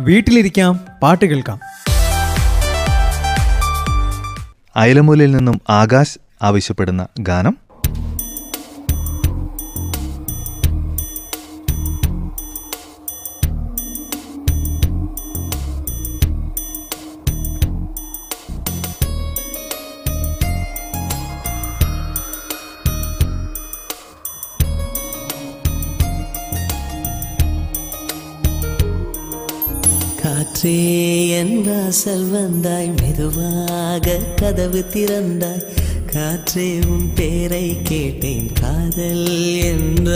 വീട്ടിലിരിക്കാം പാട്ട് കേൾക്കാം. അയലമൂലയിൽ നിന്നും ആകാശ് ആവശ്യപ്പെടുന്ന ഗാനം வாசல் வந்தாய் மெதுவாக கதவு திறந்தாய். காற்றே உன் பேரை கேட்டேன் காதல் என்ற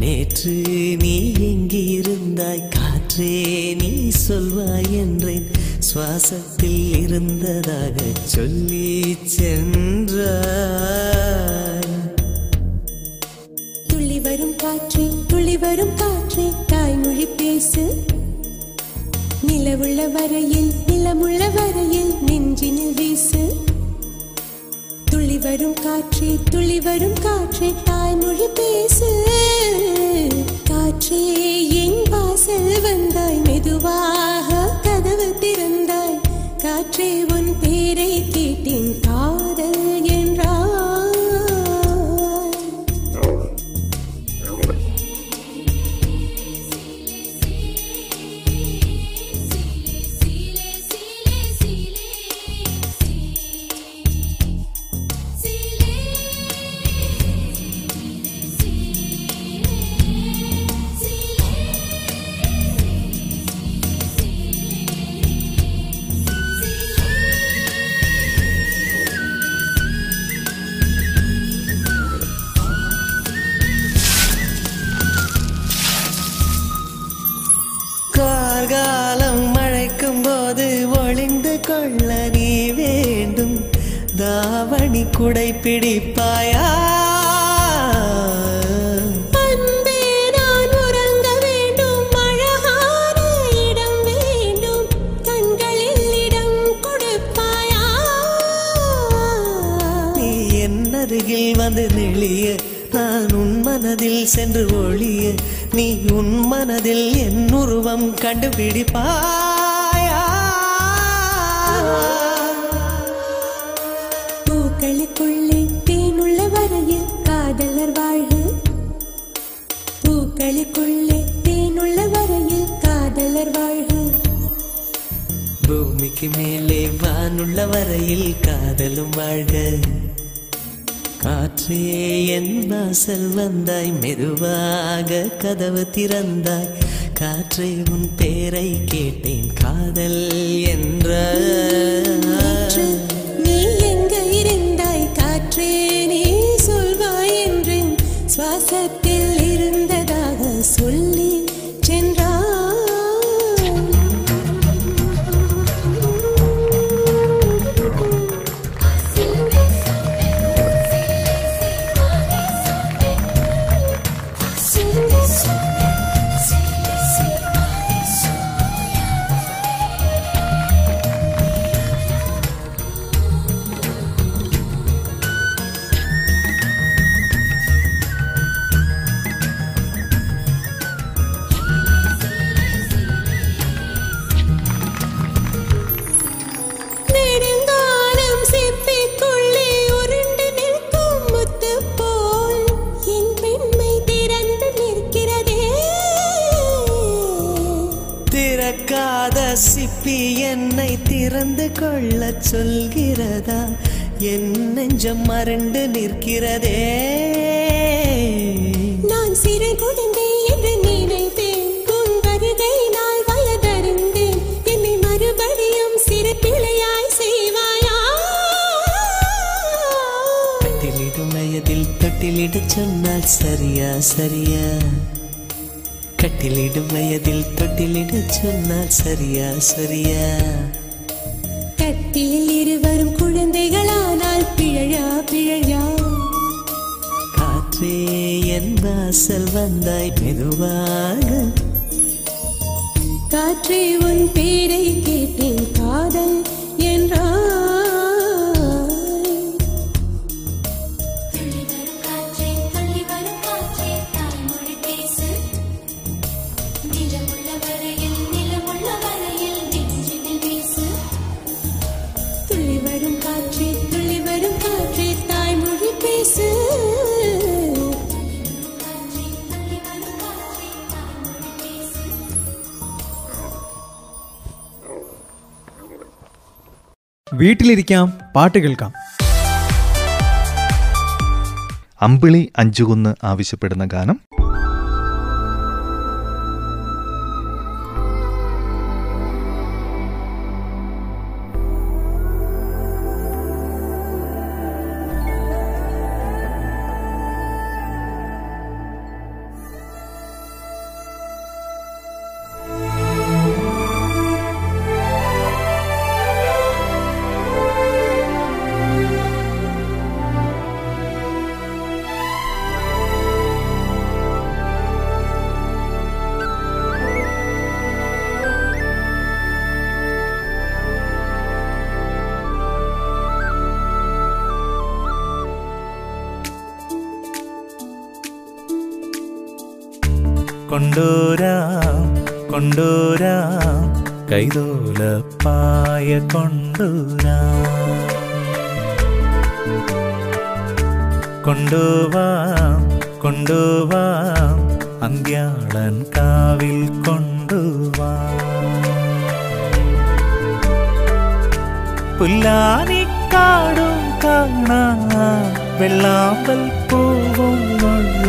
நேற்று நீ எங்கிருந்தாய் காற்றே நீ சொல்வாய் என்றேன். சுவாசத்தில் இருந்ததாக சொல்லி சென்றாய் வரும் காற்றே தாய்மொழி பேசு. நிலவுள்ள வரையில் நிலமுள்ள வரையில் நெஞ்சினில் வீசு. துளி வரும் காற்றே துளி வரும் காற்றே தாய்மொழி பேசு. காற்றே என் வாசல் வந்தாய் மெதுவாக கதவு திறந்தாய். காற்றே உன் பேரை கேட்டேன். அருள நீ வேண்டும். தாவணி குடை பிடிப்பாயா? அருகில் வந்து நெளிய நான் உன் மனதில் சென்று ஒழிய நீ உன் மனதில் என் உருவம் கண்டுபிடிப்பா? பூக்களுக்குள்ளே தேனுள்ள வரையில் காதலர் வாழ்க. பூக்களுக்குள்ளே தேனுள்ள வரையில் காதலர் வாழ்க. பூமிக்கு மேலே வானுள்ள வரையில் காதலும் வாழ்க. காற்றே என் வாசல் வந்தாய் மெதுவாக கதவு திறந்தாய். காற்றே உன் பேரை கேட்டேன் காதல் என்ற சரியா சரியா. கட்டிலிடும் வயதில் தொட்டிலிட சொன்னால் சரியா சரியா. கட்டிலில் இருவரும் குழந்தைகளானால் பிழையா பிழையா. காற்றே என் வாசல் வந்தாய் மெதுவாக. காற்றே உன் பேரை கேட்டேன் காதல் என்றாய் വീട്ടിലിരിക്കാം പാട്ട് കേൾക്കാം. അമ്പിളി അഞ്ചുകുന്ന് ആവശ്യപ്പെടുന്ന ഗാനം. കൈതോലപ്പായ കൊണ്ടു കൊണ്ടുവാം കൊണ്ടുവാം അന്ത്യാളൻ കാവിൽ കൊണ്ടുവാം പുല്ലാനിക്കാടും കാണാം. വെള്ളാമ്പൽ പൂവും ഉള്ള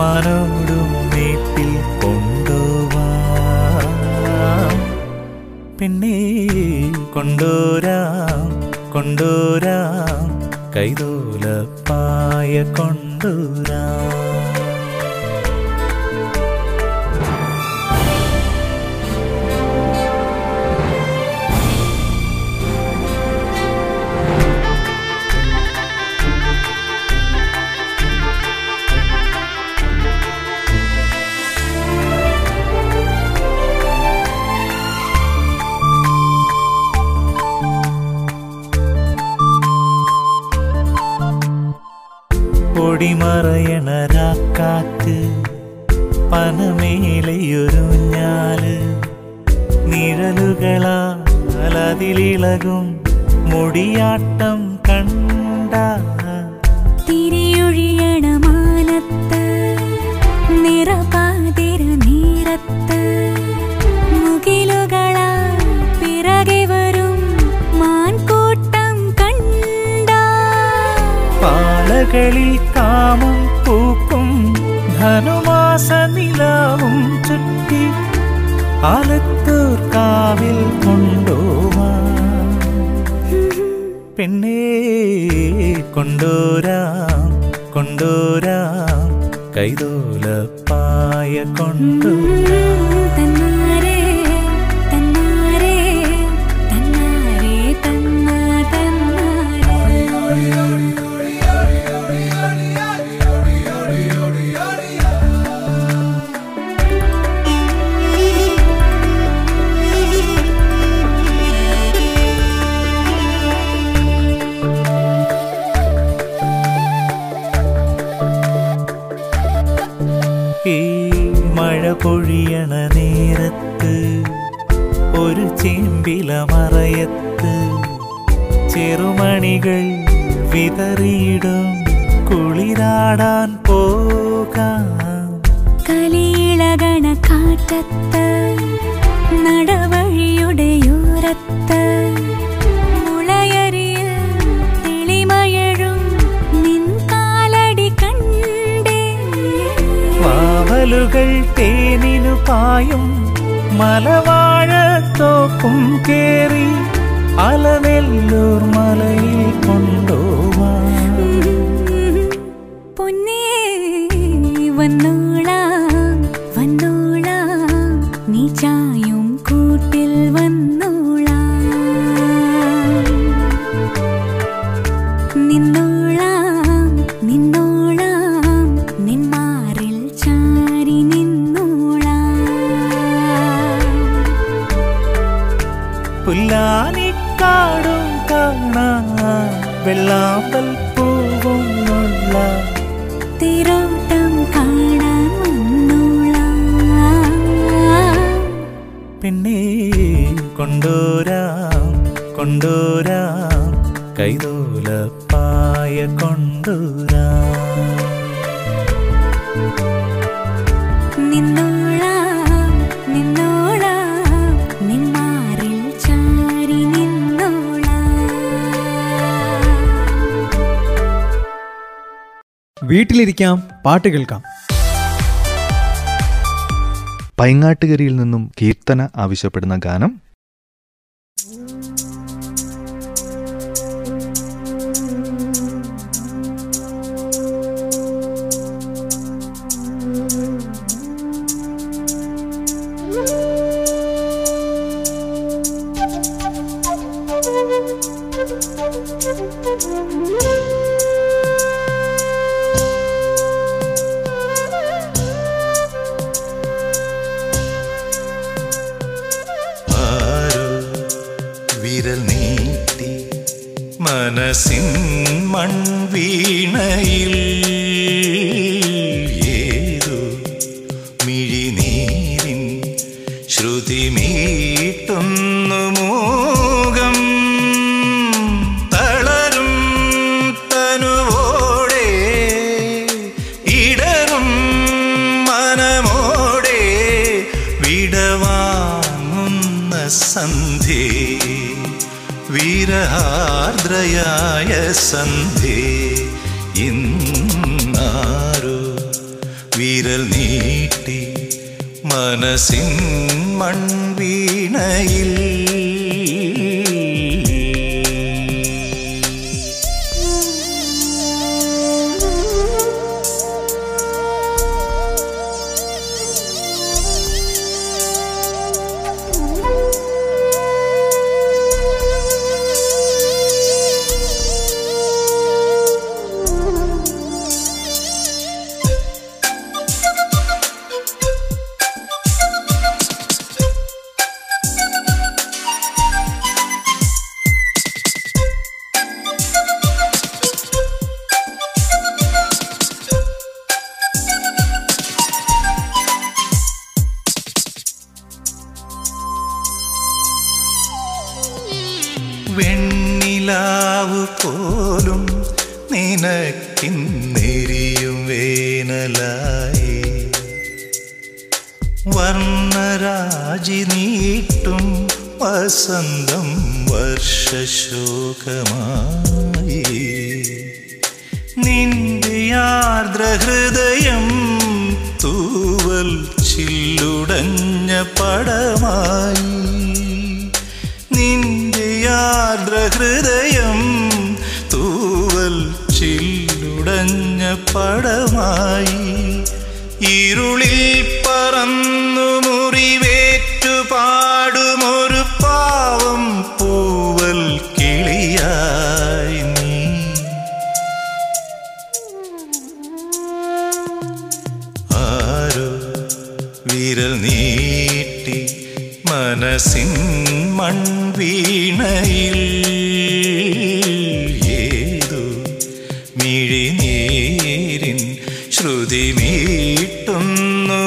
മാനോടും കൊണ്ടുവാം പിന്നെ കൊണ്ടോരാം കൊണ്ടോരാം. കൈതോലപ്പായ കൊണ്ടോരാം. പൊടിമറയണ രാക്കാറ്റ് പനമേലയൊരു ഞാൽ. നിഴലുകളാൽ അതിലിളകും മുടിയാട്ടം കണ്ട. തിരിയൊഴിയണ മാനത്ത് നിറപാതിര നീരത്ത്. മുകിലുകളാ പിറകെ വരും മാൻകൂട്ടം കണ്ട. ധനുമാസ നിലാവും ചുറ്റി ആലത്തൂർ കാവിൽ കൊണ്ടുവാ പെണ്ണേ കൊണ്ടോരാം കൊണ്ടോരാം കൈതോലപ്പായ കൊണ്ടോരാം വീട്ടിലിരിക്കാം പാട്ട് കേൾക്കാം. പൈങ്ങാട്ടുകരിയിൽ നിന്നും കീർത്തന ആവശ്യപ്പെടുന്ന ഗാനം വീരഹാർദ്രയായ സന്ധി ഇന്നാരോ വിരൽ നീട്ടി മനസ്സിൻ മൺവീണയിൽ നിനക്കിന്നെരിയും വേനലായി വർണരാജി നീട്ടും വസന്തം വർഷശോകമായി. നിന്റെ ആർദ്രഹൃദയം തൂവൽ ചില്ലുടഞ്ഞ പടമായി. നിന്റെ ആർദ്രഹൃദയം പടമായി ഇരുളിൽ പറന്നു മുറിവേറ്റു പാടുമൊരു പാവം പൂവൽ കിളിയായി നീ. ആരോ വിരൽ നീട്ടി മനസ്സിൻ മൺവീണയിൽ ശ്രുതി മീട്ടുന്നു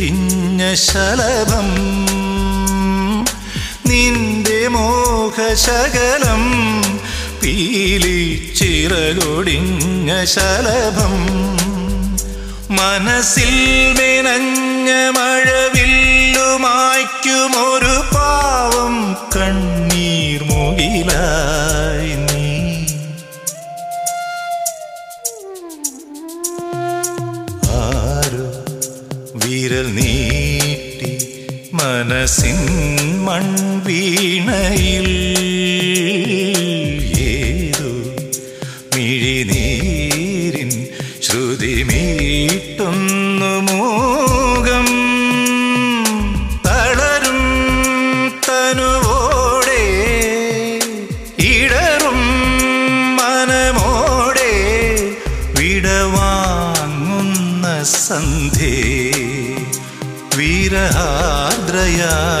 ചിറകുടിഞ്ഞ ശലഭം നിന്റെ മോഹശകലം പീലി ചിറകൊടിഞ്ഞ ശലഭം. മനസ്സിൽ മെനഞ്ഞ മഴവില്ലുമായ്ക്കുമൊരു പാവം കണ്ണീർ മുകിലായി മനസ്സിൻ മൺവീണയിൽ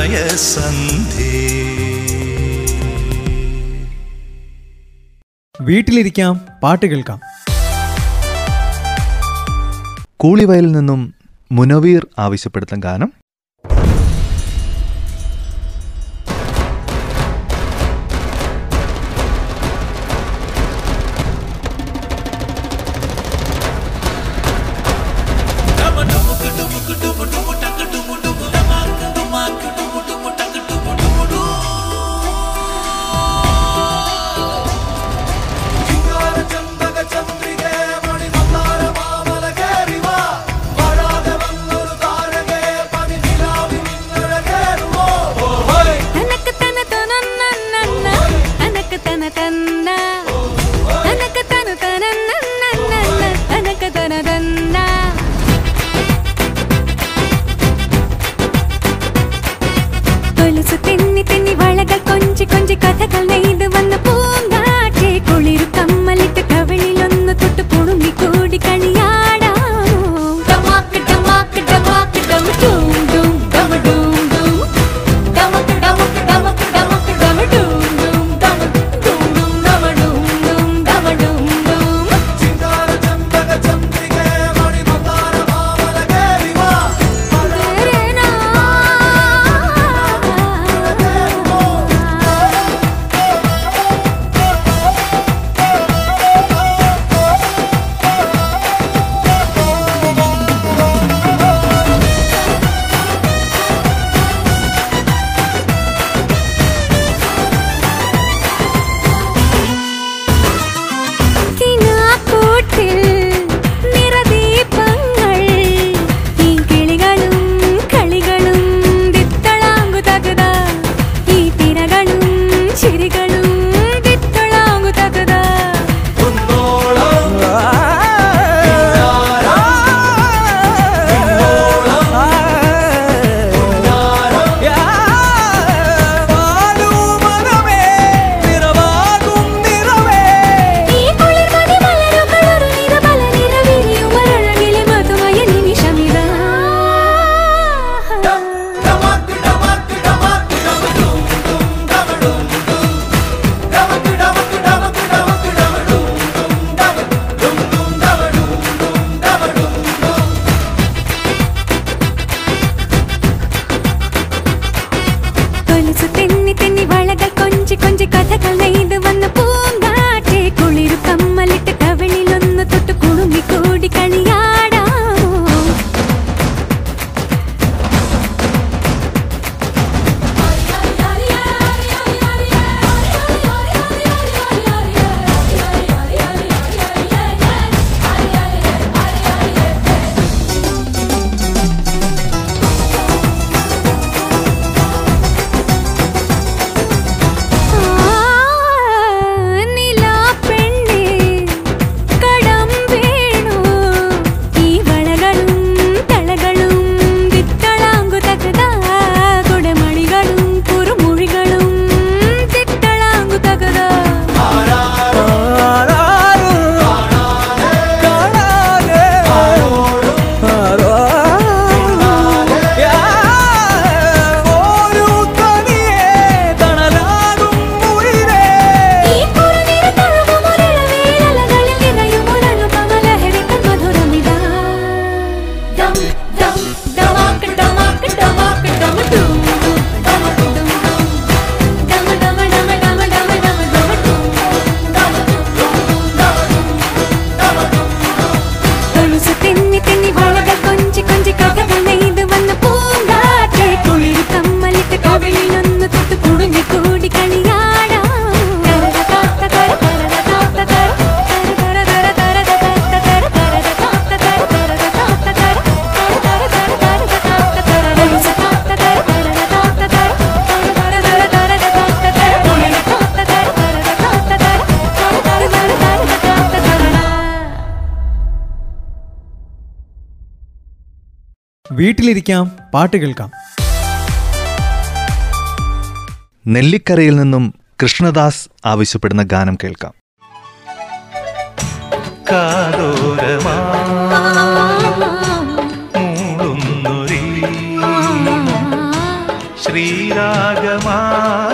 പ്രളയ സന്ധി. വീട്ടിലിരിക്കാം പാട്ട് കേൾക്കാം. കൂളിവയലിൽ നിന്നും മുനവീർ ആവശ്യപ്പെടുത്തുന്ന ഗാനം. വീട്ടിലിരിക്കാം പാട്ട് കേൾക്കാം. നെല്ലിക്കരയിൽ നിന്നും കൃഷ്ണദാസ് ആവശ്യപ്പെടുന്ന ഗാനം കേൾക്കാം. ശ്രീരാഗമാ.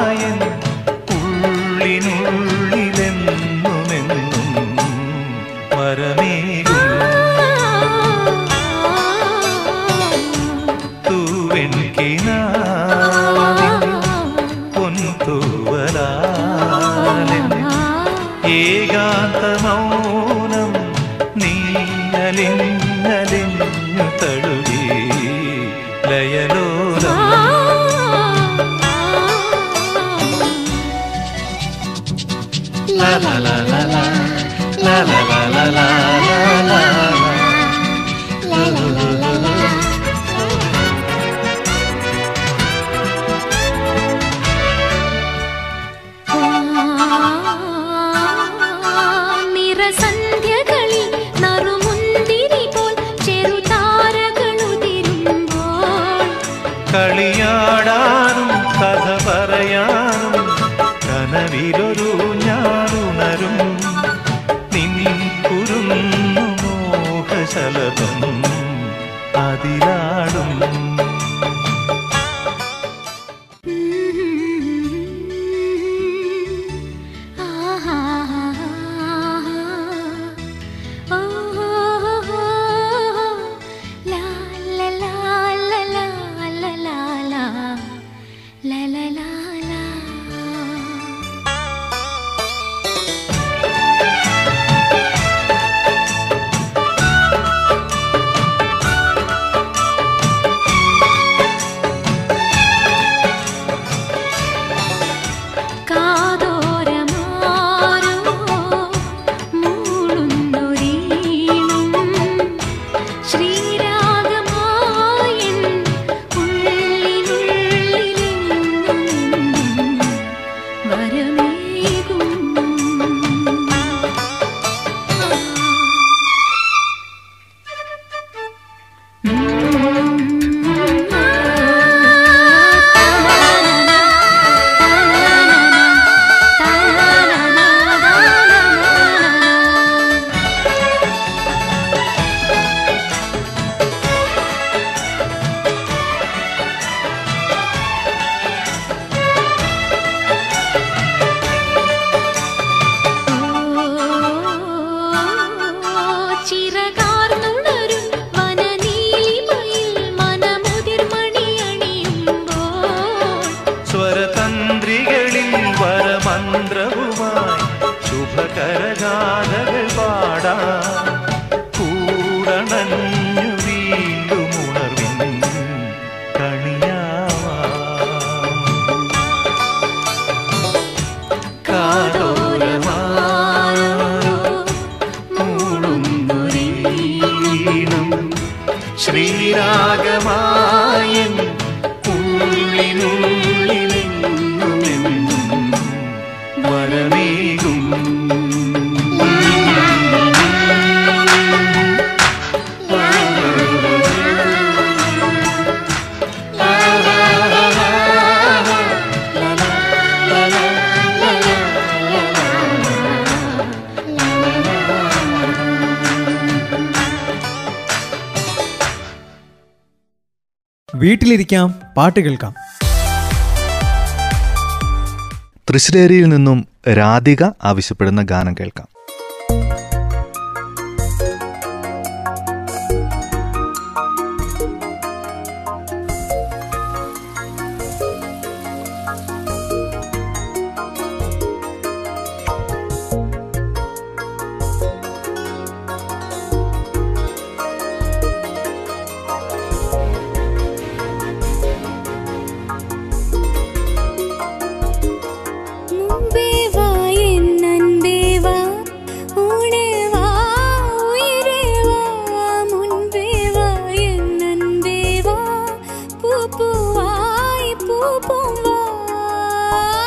വീട്ടിലിരിക്കാം പാട്ട് കേൾക്കാം. തൃശ്ശേരിയിൽ നിന്നും രാധിക ആവശ്യപ്പെടുന്ന ഗാനം കേൾക്കാം. mưa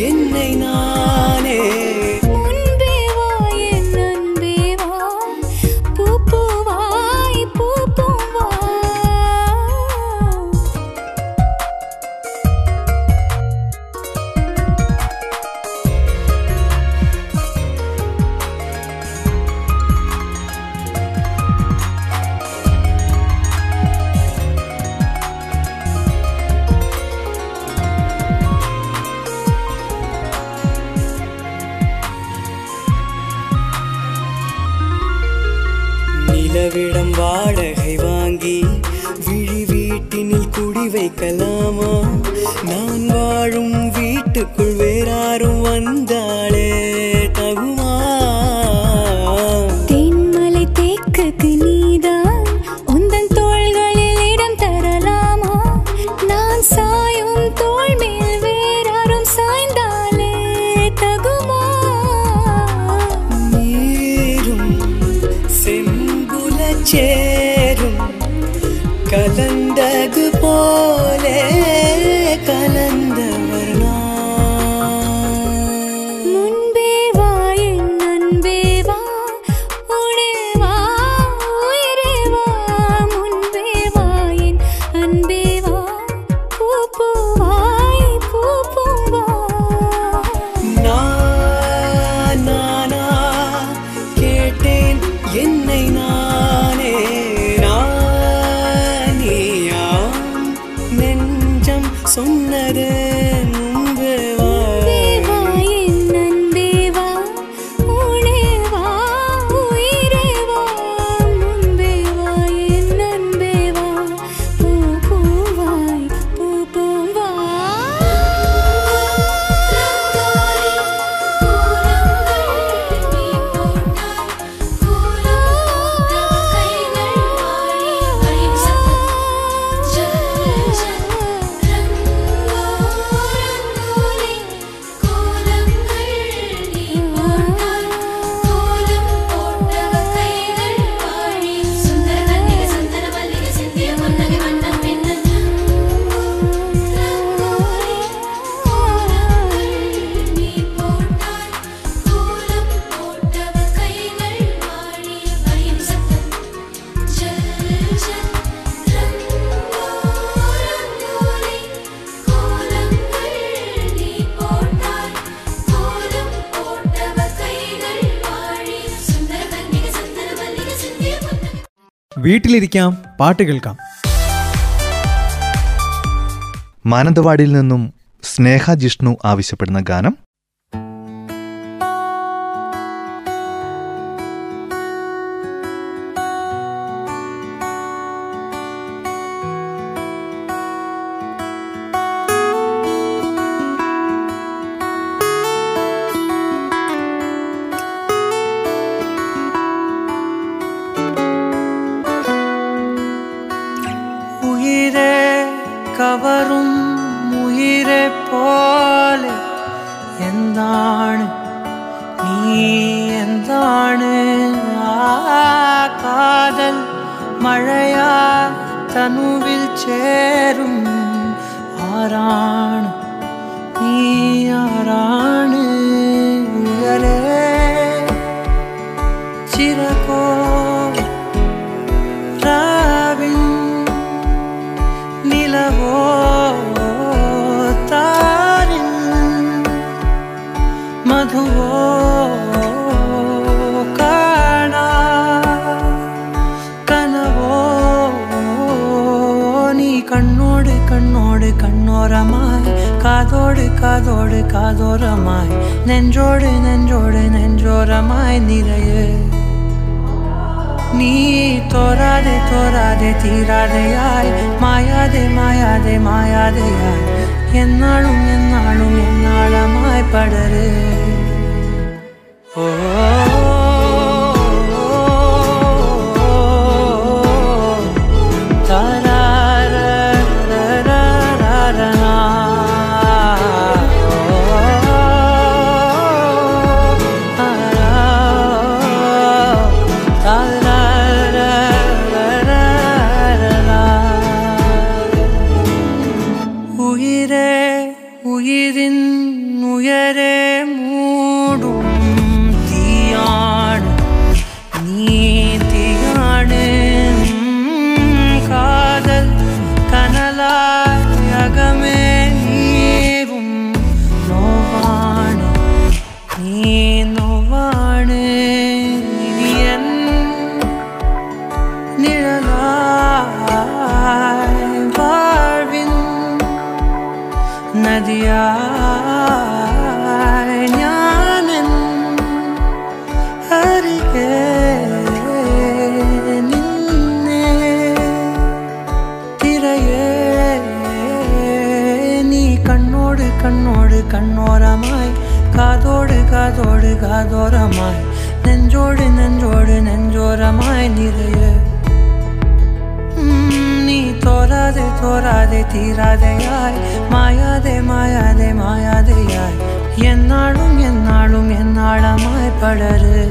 என்னை நானே വീട്ടിലിരിക്കാം പാട്ട് കേൾക്കാം. മാനന്തവാടിയിൽ നിന്നും സ്നേഹ ജിഷ്ണു ആവശ്യപ്പെടുന്ന ഗാനം കാതോട് കാതോട് കാതോരമായി നെഞ്ചോട് നെഞ്ചോട് നെഞ്ചോരമായി നിറയെ. നീ തോരാതെ തോരാതെ തീരാതെയായി മായാതെ മായാതെ മായാതെയായി എന്നാളും എന്നാളും എന്നാളമായി പടരേ. ഓ காதோடு காதோரமாய் நெஞ்சோடு நெஞ்சோடு நெஞ்சோரமாய் நிறைய நீ தோராதே தோராதே தீராதையாய் மாயாதே மாயாதே மாயாதையாய். என்னாலும் என்னாலும் என்னாளமாய் படரு.